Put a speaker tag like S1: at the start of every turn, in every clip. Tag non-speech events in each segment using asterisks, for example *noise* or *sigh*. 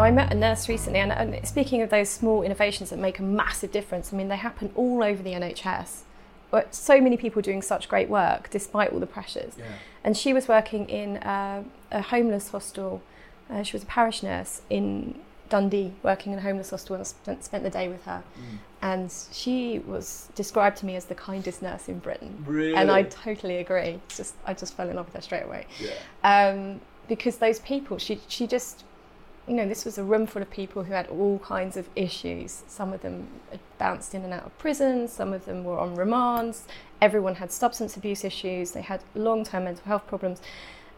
S1: Now, I met a nurse recently, and, and speaking of those small innovations that make a massive difference, I mean, they happen all over the NHS. But so many people doing such great work despite all the pressures. Yeah. And she was working in uh, a homeless hostel. Uh, she was a parish nurse in Dundee, working in a homeless hostel, and I spent, spent the day with her. And she was described to me as the kindest nurse in Britain. Really? And I totally agree. It's Just I just fell in love with her straight away. Um, because those people, she she just you know, this was a room full of people who had all kinds of issues. Some of them bounced in and out of prison, some of them were on remands. Everyone had substance abuse issues, they had long term mental health problems.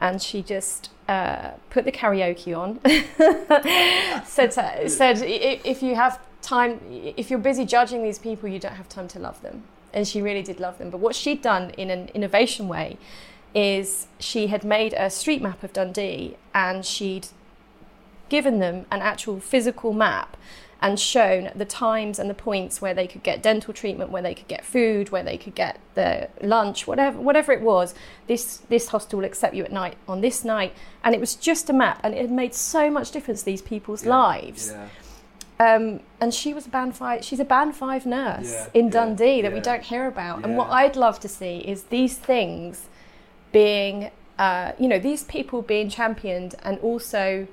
S1: And she just uh, put the karaoke on. *laughs* said, to- said, if you have time, if you're busy judging these people, you don't have time to love them. And she really did love them. But what she'd done in an innovation way is she had made a street map of Dundee and she'd given them an actual physical map and shown the times and the points where they could get dental treatment, where they could get food, where they could get the lunch, whatever whatever it was. This this hostel will accept you at night on this night, and it was just a map, and it had made so much difference to these people's lives. Um, and she was a band five. She's a band five nurse
S2: Yeah,
S1: in
S2: yeah,
S1: Dundee that we don't hear about. And what I'd love to see is these things being, uh, you know, these people being championed, and also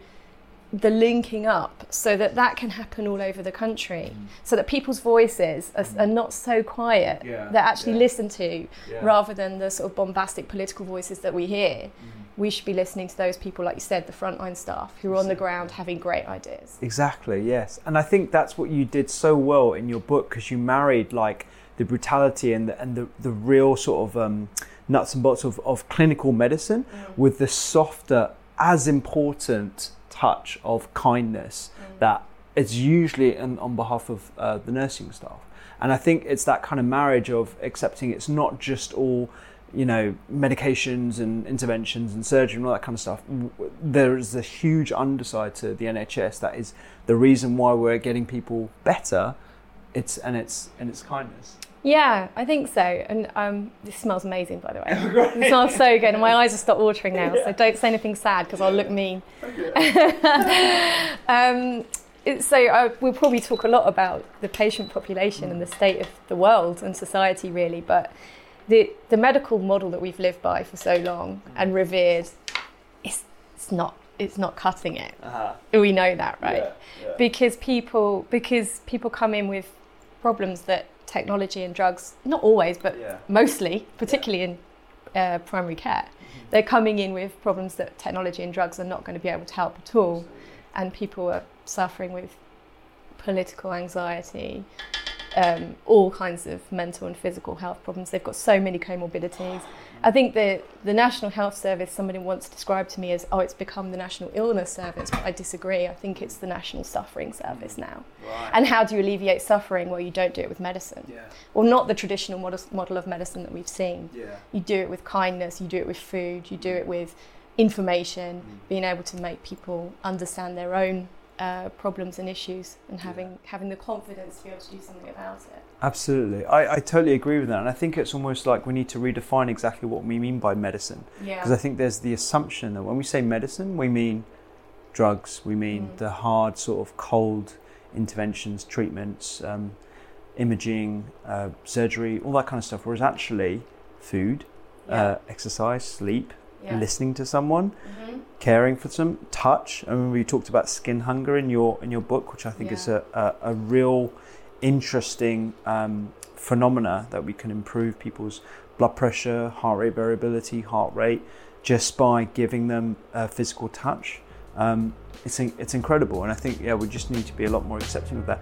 S1: the linking up so that that can happen all over the country. Mm. So that people's voices are, are mm. not so quiet
S2: Yeah,
S1: they're actually
S2: yeah.
S1: listened to
S2: Yeah.
S1: rather than the sort of bombastic political voices that we hear. Mm. We should be listening to those people like you said the frontline staff who are on the ground having great ideas.
S2: Exactly, yes. And I think that's what you did so well in your book because you married like the brutality and the, and the, the real sort of um, nuts and bolts of, of clinical medicine with the softer, as important touch of kindness that is usually on, on behalf of uh, the nursing staff. And I think it's that kind of marriage of accepting it's not just all you know, medications and interventions and surgery and all that kind of stuff. There is a huge underside to the NHS that is the reason why we're getting people better. It's and it's and it's kindness.
S1: Yeah i think so. And um, this smells amazing by the way. *laughs* It smells so good and my eyes have stopped watering now so don't say anything sad because i'll look mean. *laughs* Um, it- so uh, we'll probably talk a lot about the patient population and the state of the world and society really but the, the medical model that we've lived by for so long and revered it's, it's not it's not cutting it. We know that right? Because people because people come in with problems that technology and drugs not always but
S2: Yeah.
S1: mostly particularly in uh, primary care they're coming in with problems that technology and drugs are not going to be able to help at all. And people are suffering with political anxiety um, all kinds of mental and physical health problems. They've got so many comorbidities. I think the, the National Health Service, somebody once described to me as, oh, it's become the National Illness Service, but I disagree. I think it's the National Suffering Service now. Right. And how do you alleviate suffering? Well, you don't do it with medicine. Yeah. Well, not the traditional model, model of medicine that we've seen. Yeah. You do it with kindness, you do it with food, you do it with information, mm. being able to make people understand their own uh, problems and issues and having yeah. having the confidence to be able to do something about it.
S2: Absolutely, I, I totally agree with that, and I think it's almost like we need to redefine exactly what we mean by medicine. Yeah. Because I think there's the assumption that when we say medicine, we mean drugs, we mean mm. the hard sort of cold interventions, treatments, um, imaging, uh, surgery, all that kind of stuff. Whereas actually, food, yeah. uh, exercise, sleep, yeah. listening to someone, mm-hmm. caring for some touch. I mean, we talked about skin hunger in your in your book, which I think yeah. is a, a, a, real interesting um, phenomena that we can improve people's blood pressure, heart rate variability, heart rate, just by giving them a physical touch. Um, it's it's incredible, and I think yeah, we just need to be a lot more accepting of that.